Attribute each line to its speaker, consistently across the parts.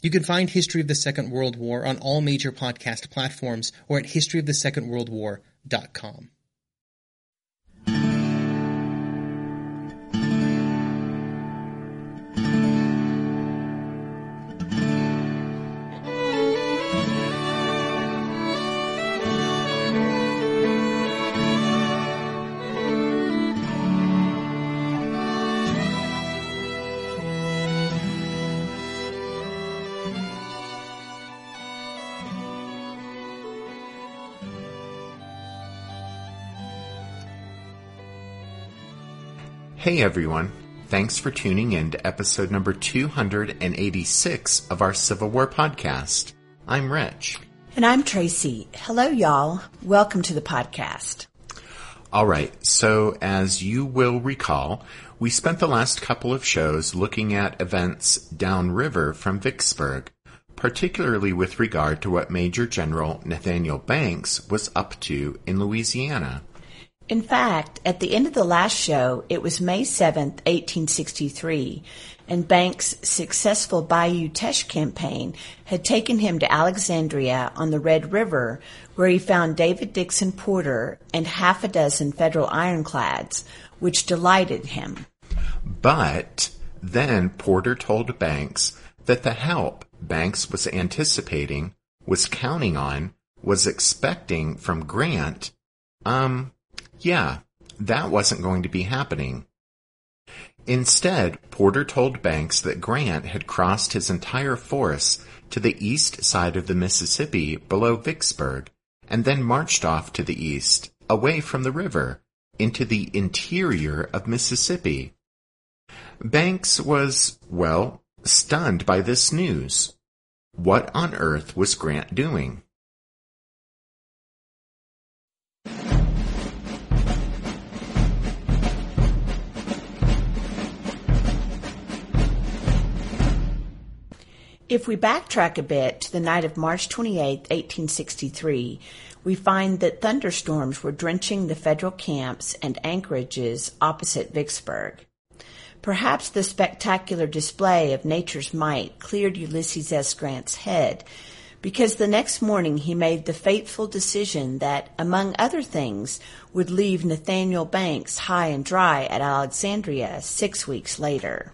Speaker 1: You can find History of the Second World War on all major podcast platforms or at historyofthesecondworldwar.com.
Speaker 2: Hey everyone. Thanks for tuning in to episode number 286 of our Civil War podcast. I'm Rich.
Speaker 3: And I'm Tracy. Hello, y'all. Welcome to the podcast.
Speaker 2: All right. So as you will recall, we spent the last couple of shows looking at events downriver from Vicksburg, particularly with regard to what Major General Nathaniel Banks was up to in Louisiana.
Speaker 3: In fact, at the end of the last show, it was May 7th, 1863, and Banks' successful Bayou Teche campaign had taken him to Alexandria on the Red River, where he found David Dixon Porter and half a dozen Federal ironclads, which delighted him.
Speaker 2: But then Porter told Banks that the help Banks was anticipating, was counting on, was expecting from Grant, um, yeah, that wasn't going to be happening. Instead, Porter told Banks that Grant had crossed his entire force to the east side of the Mississippi below Vicksburg and then marched off to the east, away from the river, into the interior of Mississippi. Banks was, well, stunned by this news. What on earth was Grant doing?
Speaker 3: If we backtrack a bit to the night of March 28, 1863, we find that thunderstorms were drenching the federal camps and anchorages opposite Vicksburg. Perhaps the spectacular display of nature's might cleared Ulysses S. Grant's head because the next morning he made the fateful decision that, among other things, would leave Nathaniel Banks high and dry at Alexandria six weeks later.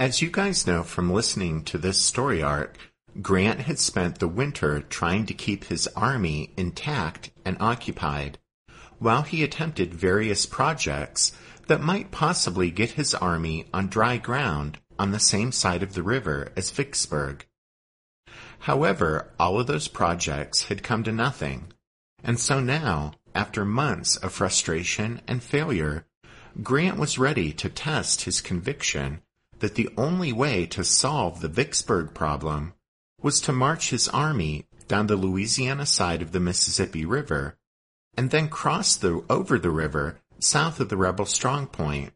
Speaker 2: As you guys know from listening to this story arc, Grant had spent the winter trying to keep his army intact and occupied, while he attempted various projects that might possibly get his army on dry ground on the same side of the river as Vicksburg. However, all of those projects had come to nothing, and so now, after months of frustration and failure, Grant was ready to test his conviction that the only way to solve the Vicksburg problem was to march his army down the Louisiana side of the Mississippi River and then cross the, over the river south of the rebel strongpoint.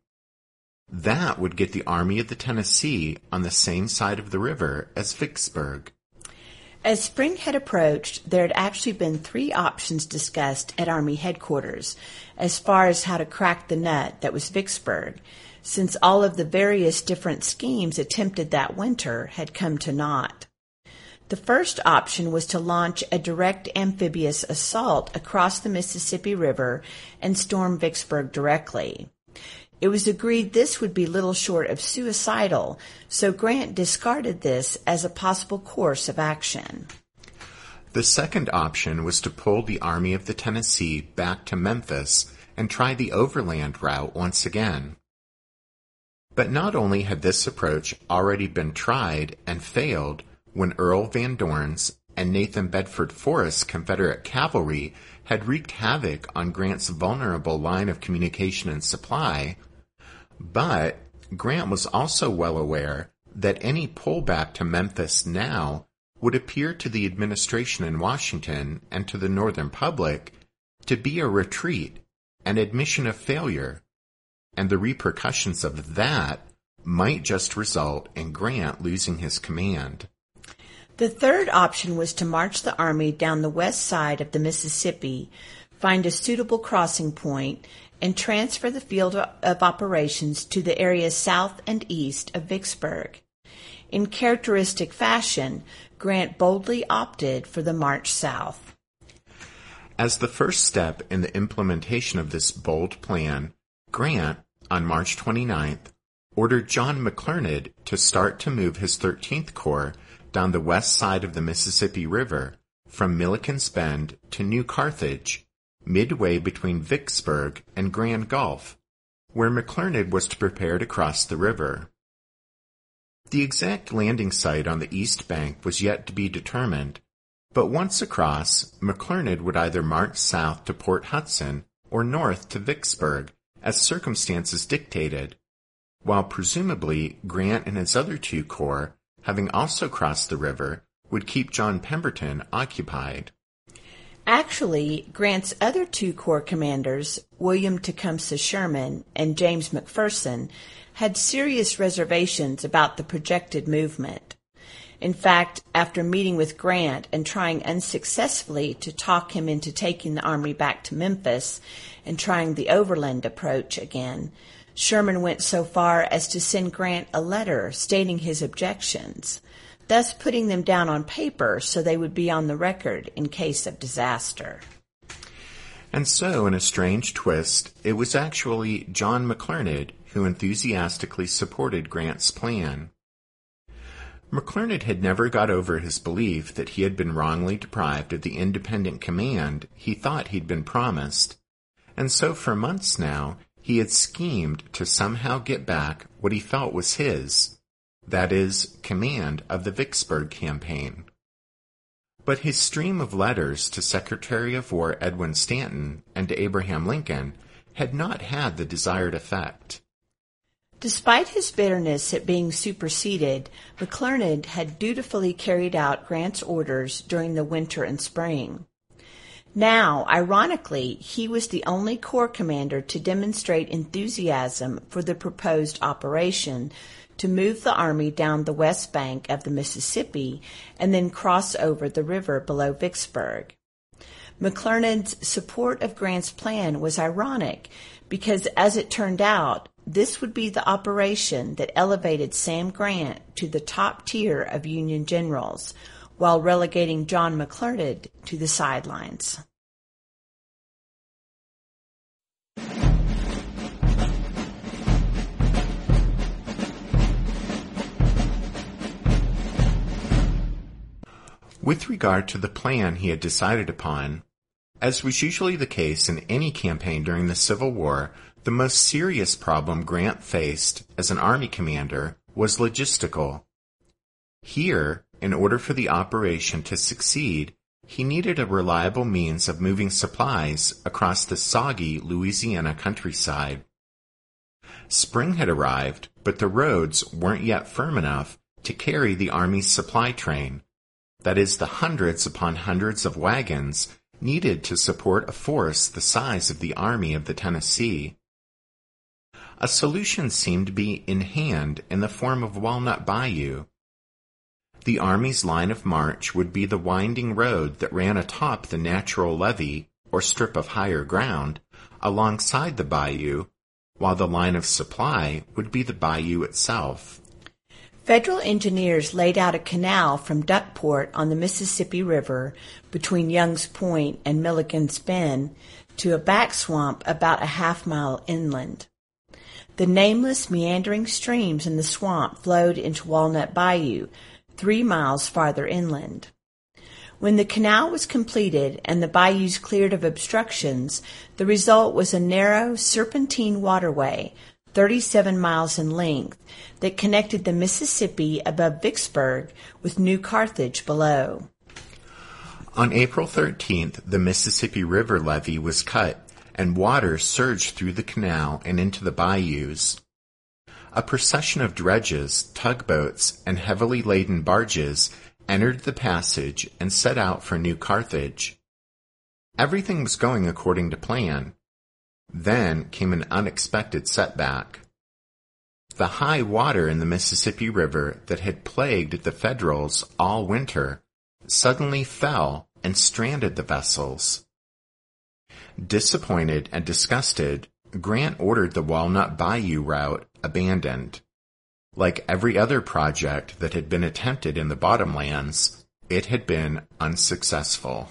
Speaker 2: That would get the Army of the Tennessee on the same side of the river as Vicksburg.
Speaker 3: As spring had approached, there had actually been three options discussed at Army headquarters as far as how to crack the nut that was Vicksburg, since all of the various different schemes attempted that winter had come to naught. The first option was to launch a direct amphibious assault across the Mississippi River and storm Vicksburg directly. It was agreed this would be little short of suicidal, so Grant discarded this as a possible course of action.
Speaker 2: The second option was to pull the Army of the Tennessee back to Memphis and try the overland route once again. But not only had this approach already been tried and failed when Earl Van Dorn's and Nathan Bedford Forrest's Confederate cavalry had wreaked havoc on Grant's vulnerable line of communication and supply, but Grant was also well aware that any pullback to Memphis now would appear to the administration in Washington and to the Northern public to be a retreat, an admission of failure, and the repercussions of that might just result in Grant losing his command.
Speaker 3: The third option was to march the army down the west side of the Mississippi, find a suitable crossing point, and transfer the field of operations to the area south and east of Vicksburg. In characteristic fashion, Grant boldly opted for the march south.
Speaker 2: As the first step in the implementation of this bold plan, Grant, on March 29th, ordered John McClernand to start to move his 13th Corps down the west side of the Mississippi River from Milliken's Bend to New Carthage, midway between Vicksburg and Grand Gulf, where McClernand was to prepare to cross the river. The exact landing site on the east bank was yet to be determined, but once across, McClernand would either march south to Port Hudson or north to Vicksburg as circumstances dictated, while presumably Grant and his other two corps, having also crossed the river, would keep John Pemberton occupied.
Speaker 3: Actually, Grant's other two corps commanders, William Tecumseh Sherman and James McPherson, had serious reservations about the projected movement. In fact, after meeting with Grant and trying unsuccessfully to talk him into taking the army back to Memphis and trying the overland approach again, Sherman went so far as to send Grant a letter stating his objections, thus putting them down on paper so they would be on the record in case of disaster.
Speaker 2: And so, in a strange twist, it was actually John McClernand who enthusiastically supported Grant's plan. McClernand had never got over his belief that he had been wrongly deprived of the independent command he thought he'd been promised, and so for months now he had schemed to somehow get back what he felt was his, that is, command of the Vicksburg campaign. But his stream of letters to Secretary of War Edwin Stanton and to Abraham Lincoln had not had the desired effect.
Speaker 3: Despite his bitterness at being superseded, McClernand had dutifully carried out Grant's orders during the winter and spring. Now, ironically, he was the only Corps commander to demonstrate enthusiasm for the proposed operation to move the army down the west bank of the Mississippi and then cross over the river below Vicksburg. McClernand's support of Grant's plan was ironic because, as it turned out, this would be the operation that elevated Sam Grant to the top tier of Union generals, while relegating John McClernand to the sidelines.
Speaker 2: With regard to the plan he had decided upon, as was usually the case in any campaign during the Civil War, the most serious problem Grant faced as an army commander was logistical. Here, in order for the operation to succeed, he needed a reliable means of moving supplies across the soggy Louisiana countryside. Spring had arrived, but the roads weren't yet firm enough to carry the Army's supply train, that is, the hundreds upon hundreds of wagons needed to support a force the size of the Army of the Tennessee. A solution seemed to be in hand in the form of Walnut Bayou. The Army's line of march would be the winding road that ran atop the natural levee or strip of higher ground alongside the bayou, while the line of supply would be the bayou itself.
Speaker 3: Federal engineers laid out a canal from Duckport on the Mississippi River between Young's Point and Milliken's Bend to a back swamp about a half mile inland. The nameless meandering streams in the swamp flowed into Walnut Bayou, three miles farther inland. When the canal was completed and the bayous cleared of obstructions, the result was a narrow, serpentine waterway, 37 miles in length, that connected the Mississippi above Vicksburg with New Carthage below.
Speaker 2: On April 13th, the Mississippi River levee was cut and water surged through the canal and into the bayous. A procession of dredges, tugboats, and heavily laden barges entered the passage, and set out for New Carthage. Everything was going according to plan. Then came an unexpected setback. The high water in the Mississippi River that had plagued the Federals all winter suddenly fell and stranded the vessels. Disappointed and disgusted, Grant ordered the Walnut Bayou route abandoned. Like every other project that had been attempted in the bottomlands, it had been unsuccessful.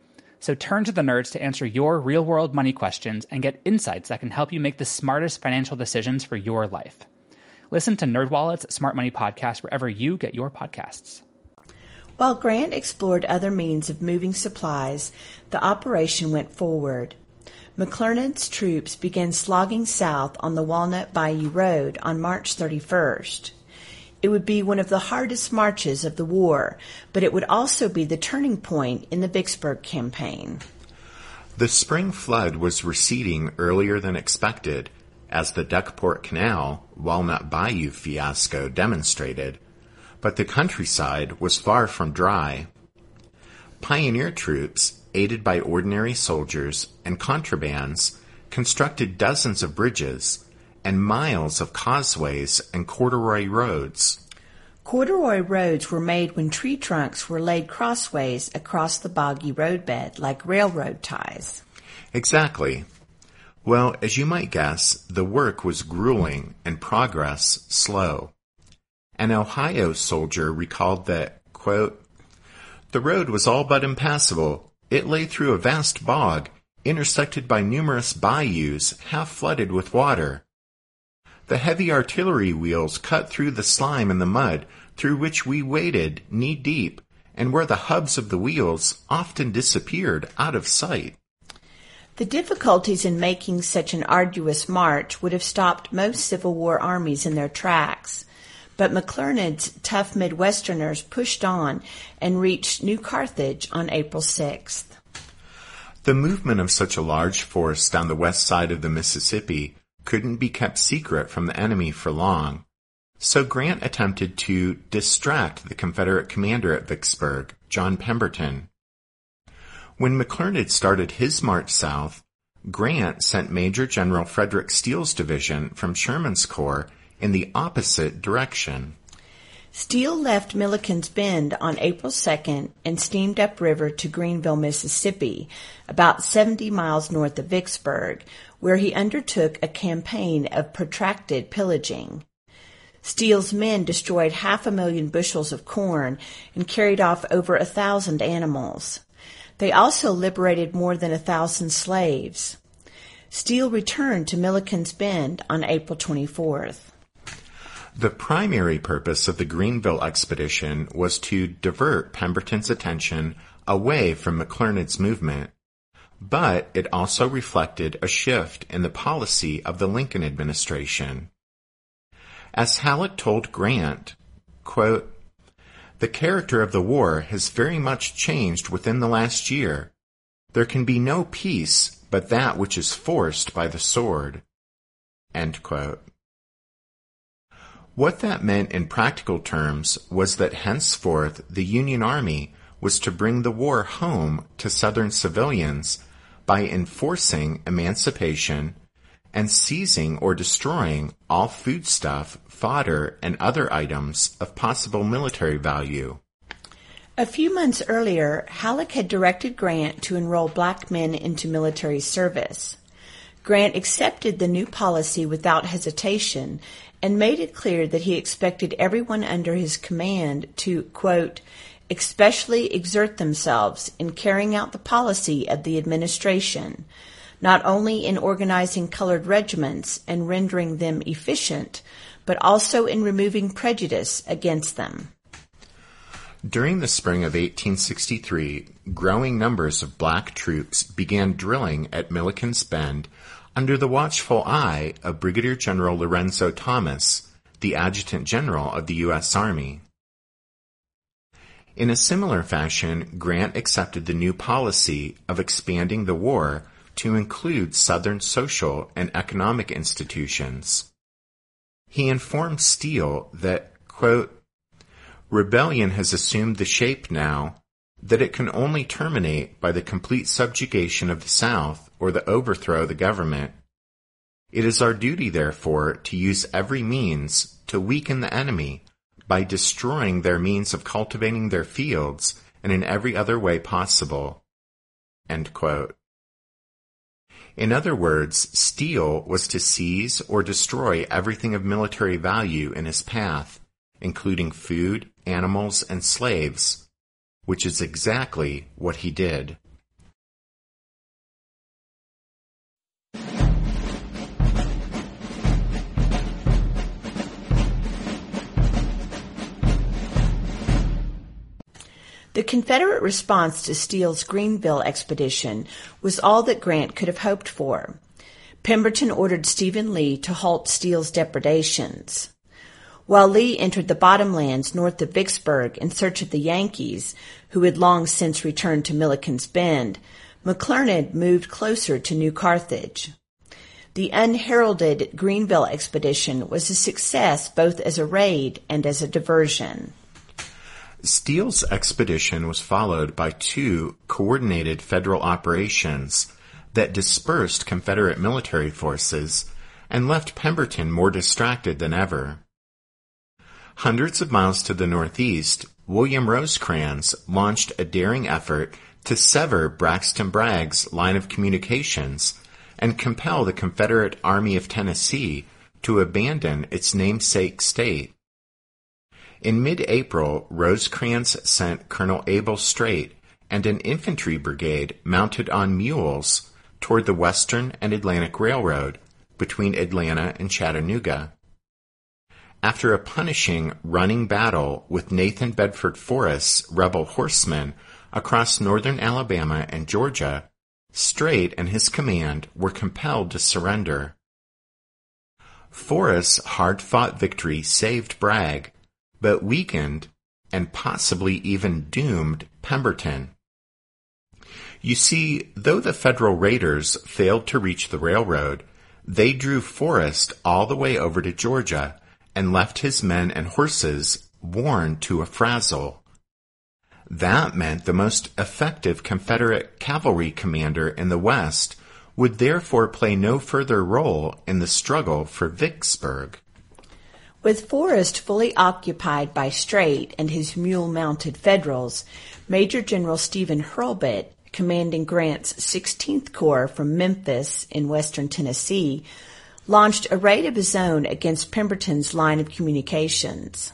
Speaker 4: So turn to the nerds to answer your real world money questions and get insights that can help you make the smartest financial decisions for your life. Listen to NerdWallet's Smart Money Podcast wherever you get your podcasts.
Speaker 3: While Grant explored other means of moving supplies, the operation went forward. McClernand's troops began slogging south on the Walnut Bayou Road on March 31st. It would be one of the hardest marches of the war, but it would also be the turning point in the Vicksburg campaign.
Speaker 2: The spring flood was receding earlier than expected, as the Duckport Canal Walnut Bayou fiasco demonstrated, but the countryside was far from dry. Pioneer troops, aided by ordinary soldiers and contrabands, constructed dozens of bridges and miles of causeways and corduroy roads.
Speaker 3: Corduroy roads were made when tree trunks were laid crossways across the boggy roadbed like railroad ties.
Speaker 2: Exactly. Well, as you might guess, the work was grueling and progress slow. An Ohio soldier recalled that, quote, the road was all but impassable. It lay through a vast bog, intersected by numerous bayous half flooded with water. The heavy artillery wheels cut through the slime and the mud through which we waded knee deep, and where the hubs of the wheels often disappeared out of sight.
Speaker 3: The difficulties in making such an arduous march would have stopped most Civil War armies in their tracks. But McClernand's tough Midwesterners pushed on and reached New Carthage on April 6th.
Speaker 2: The movement of such a large force down the west side of the Mississippi couldn't be kept secret from the enemy for long. So Grant attempted to distract the Confederate commander at Vicksburg, John Pemberton. When McClernand started his march south, Grant sent Major General Frederick Steele's division from Sherman's corps in the opposite direction.
Speaker 3: Steele left Milliken's Bend on April 2nd and steamed upriver to Greenville, Mississippi, about 70 miles north of Vicksburg, where he undertook a campaign of protracted pillaging. Steele's men destroyed half a million bushels of corn and carried off over a thousand animals. They also liberated more than a thousand slaves. Steele returned to Milliken's Bend on April 24th.
Speaker 2: The primary purpose of the Greenville expedition was to divert Pemberton's attention away from McClernand's movement, but it also reflected a shift in the policy of the Lincoln administration. As Halleck told Grant, quote, the character of the war has very much changed within the last year. There can be no peace but that which is forced by the sword. What that meant in practical terms was that henceforth the Union Army was to bring the war home to Southern civilians by enforcing emancipation and seizing or destroying all foodstuff, fodder, and other items of possible military value.
Speaker 3: A few months earlier, Halleck had directed Grant to enroll black men into military service. Grant accepted the new policy without hesitation and made it clear that he expected everyone under his command to, quote, especially exert themselves in carrying out the policy of the administration, not only in organizing colored regiments and rendering them efficient, but also in removing prejudice against them.
Speaker 2: During the spring of 1863, growing numbers of black troops began drilling at Milliken's Bend under the watchful eye of Brigadier General Lorenzo Thomas, the Adjutant General of the U.S. Army. In a similar fashion, Grant accepted the new policy of expanding the war to include Southern social and economic institutions. He informed Steele that, quote, Rebellion has assumed the shape now that it can only terminate by the complete subjugation of the South or the overthrow of the government. It is our duty, therefore, to use every means to weaken the enemy by destroying their means of cultivating their fields and in every other way possible. In other words, Steele was to seize or destroy everything of military value in his path, including food, animals, and slaves, which is exactly what he did.
Speaker 3: The Confederate response to Steele's Greenville expedition was all that Grant could have hoped for. Pemberton ordered Stephen Lee to halt Steele's depredations. While Lee entered the bottomlands north of Vicksburg in search of the Yankees, who had long since returned to Milliken's Bend, McClernand moved closer to New Carthage. The unheralded Greenville expedition was a success both as a raid and as a diversion.
Speaker 2: Steele's expedition was followed by two coordinated federal operations that dispersed Confederate military forces and left Pemberton more distracted than ever. Hundreds of miles to the northeast, William Rosecrans launched a daring effort to sever Braxton Bragg's line of communications and compel the Confederate Army of Tennessee to abandon its namesake state. In mid-April, Rosecrans sent Colonel Abel Streight and an infantry brigade mounted on mules toward the Western and Atlantic Railroad between Atlanta and Chattanooga. After a punishing running battle with Nathan Bedford Forrest's rebel horsemen across northern Alabama and Georgia, Streight and his command were compelled to surrender. Forrest's hard-fought victory saved Bragg, but weakened and possibly even doomed Pemberton. You see, though the Federal raiders failed to reach the railroad, they drew Forrest all the way over to Georgia and left his men and horses worn to a frazzle. That meant the most effective Confederate cavalry commander in the West would therefore play no further role in the struggle for Vicksburg.
Speaker 3: With Forrest fully occupied by Streight and his mule-mounted Federals, Major General Stephen Hurlbut, commanding Grant's 16th Corps from Memphis in western Tennessee, launched a raid of his own against Pemberton's line of communications.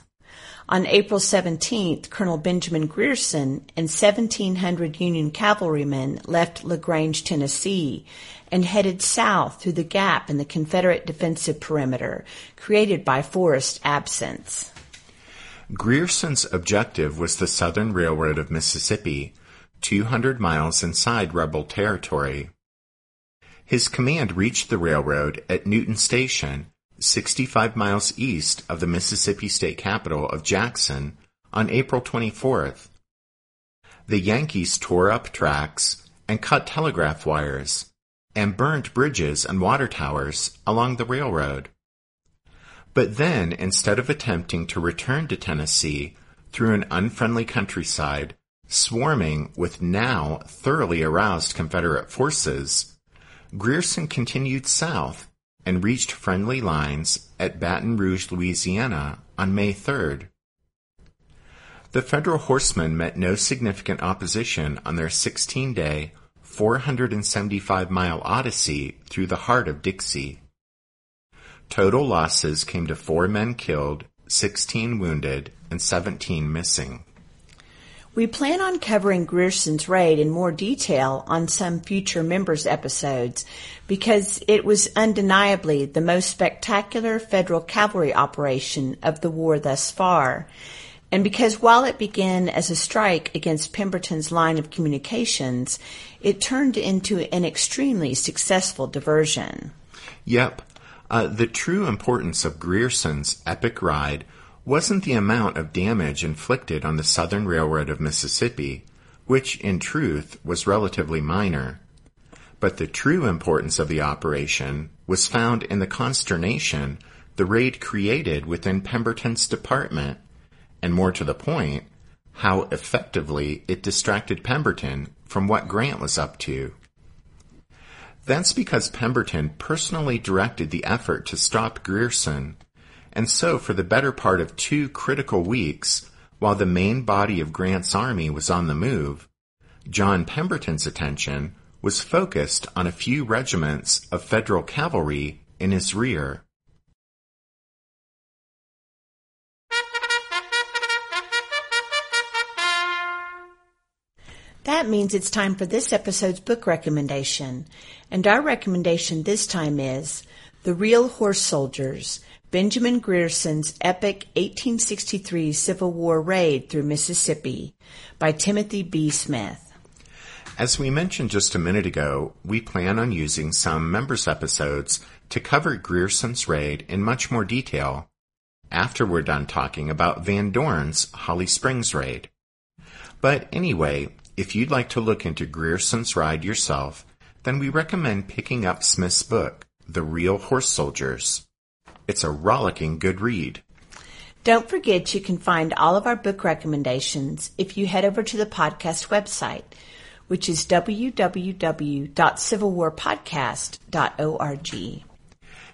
Speaker 3: On April 17th, Colonel Benjamin Grierson and 1,700 Union cavalrymen left LaGrange, Tennessee, and headed south through the gap in the Confederate defensive perimeter created by Forrest's absence.
Speaker 2: Grierson's objective was the Southern Railroad of Mississippi, 200 miles inside rebel territory. His command reached the railroad at Newton Station, 65 miles east of the Mississippi state capital of Jackson, on April 24th. The Yankees tore up tracks and cut telegraph wires and burned bridges and water towers along the railroad. But then, instead of attempting to return to Tennessee through an unfriendly countryside, swarming with now thoroughly aroused Confederate forces, Grierson continued south and reached friendly lines at Baton Rouge, Louisiana on May 3rd. The Federal horsemen met no significant opposition on their 16 day, 475 mile odyssey through the heart of Dixie. Total losses came to four men killed, 16 wounded, and 17 missing.
Speaker 3: We plan on covering Grierson's raid in more detail on some future members episodes because it was undeniably the most spectacular federal cavalry operation of the war thus far. And because while it began as a strike against Pemberton's line of communications, it turned into an extremely successful diversion.
Speaker 2: Yep. Uh, the true importance of Grierson's epic ride wasn't the amount of damage inflicted on the Southern Railroad of Mississippi, which in truth was relatively minor. But the true importance of the operation was found in the consternation the raid created within Pemberton's department, and more to the point, how effectively it distracted Pemberton from what Grant was up to. That's because Pemberton personally directed the effort to stop Grierson and so for the better part of two critical weeks, while the main body of Grant's army was on the move, John Pemberton's attention was focused on a few regiments of Federal cavalry in his rear.
Speaker 3: That means it's time for this episode's book recommendation. And our recommendation this time is The Real Horse Soldiers Benjamin Grierson's epic 1863 Civil War raid through Mississippi by Timothy B. Smith.
Speaker 2: As we mentioned just a minute ago, we plan on using some members episodes to cover Grierson's raid in much more detail after we're done talking about Van Dorn's Holly Springs raid. But anyway, if you'd like to look into Grierson's ride yourself, then we recommend picking up Smith's book, The Real Horse Soldiers. It's a rollicking good read.
Speaker 3: Don't forget you can find all of our book recommendations if you head over to the podcast website, which is www.civilwarpodcast.org.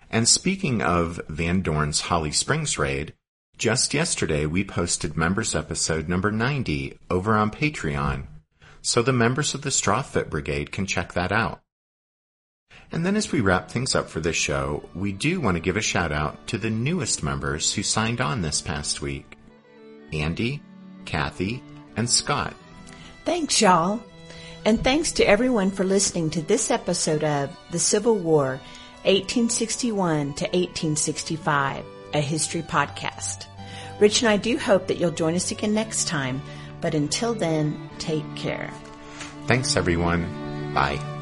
Speaker 2: And speaking of Van Dorn's Holly Springs raid, just yesterday we posted members episode number 90 over on Patreon, so the members of the Strawfoot Brigade can check that out. And then as we wrap things up for this show, we do want to give a shout out to the newest members who signed on this past week. Andy, Kathy, and Scott.
Speaker 3: Thanks, y'all. And thanks to everyone for listening to this episode of The Civil War, 1861 to 1865, a history podcast. Rich and I do hope that you'll join us again next time, but until then, take care.
Speaker 2: Thanks everyone. Bye.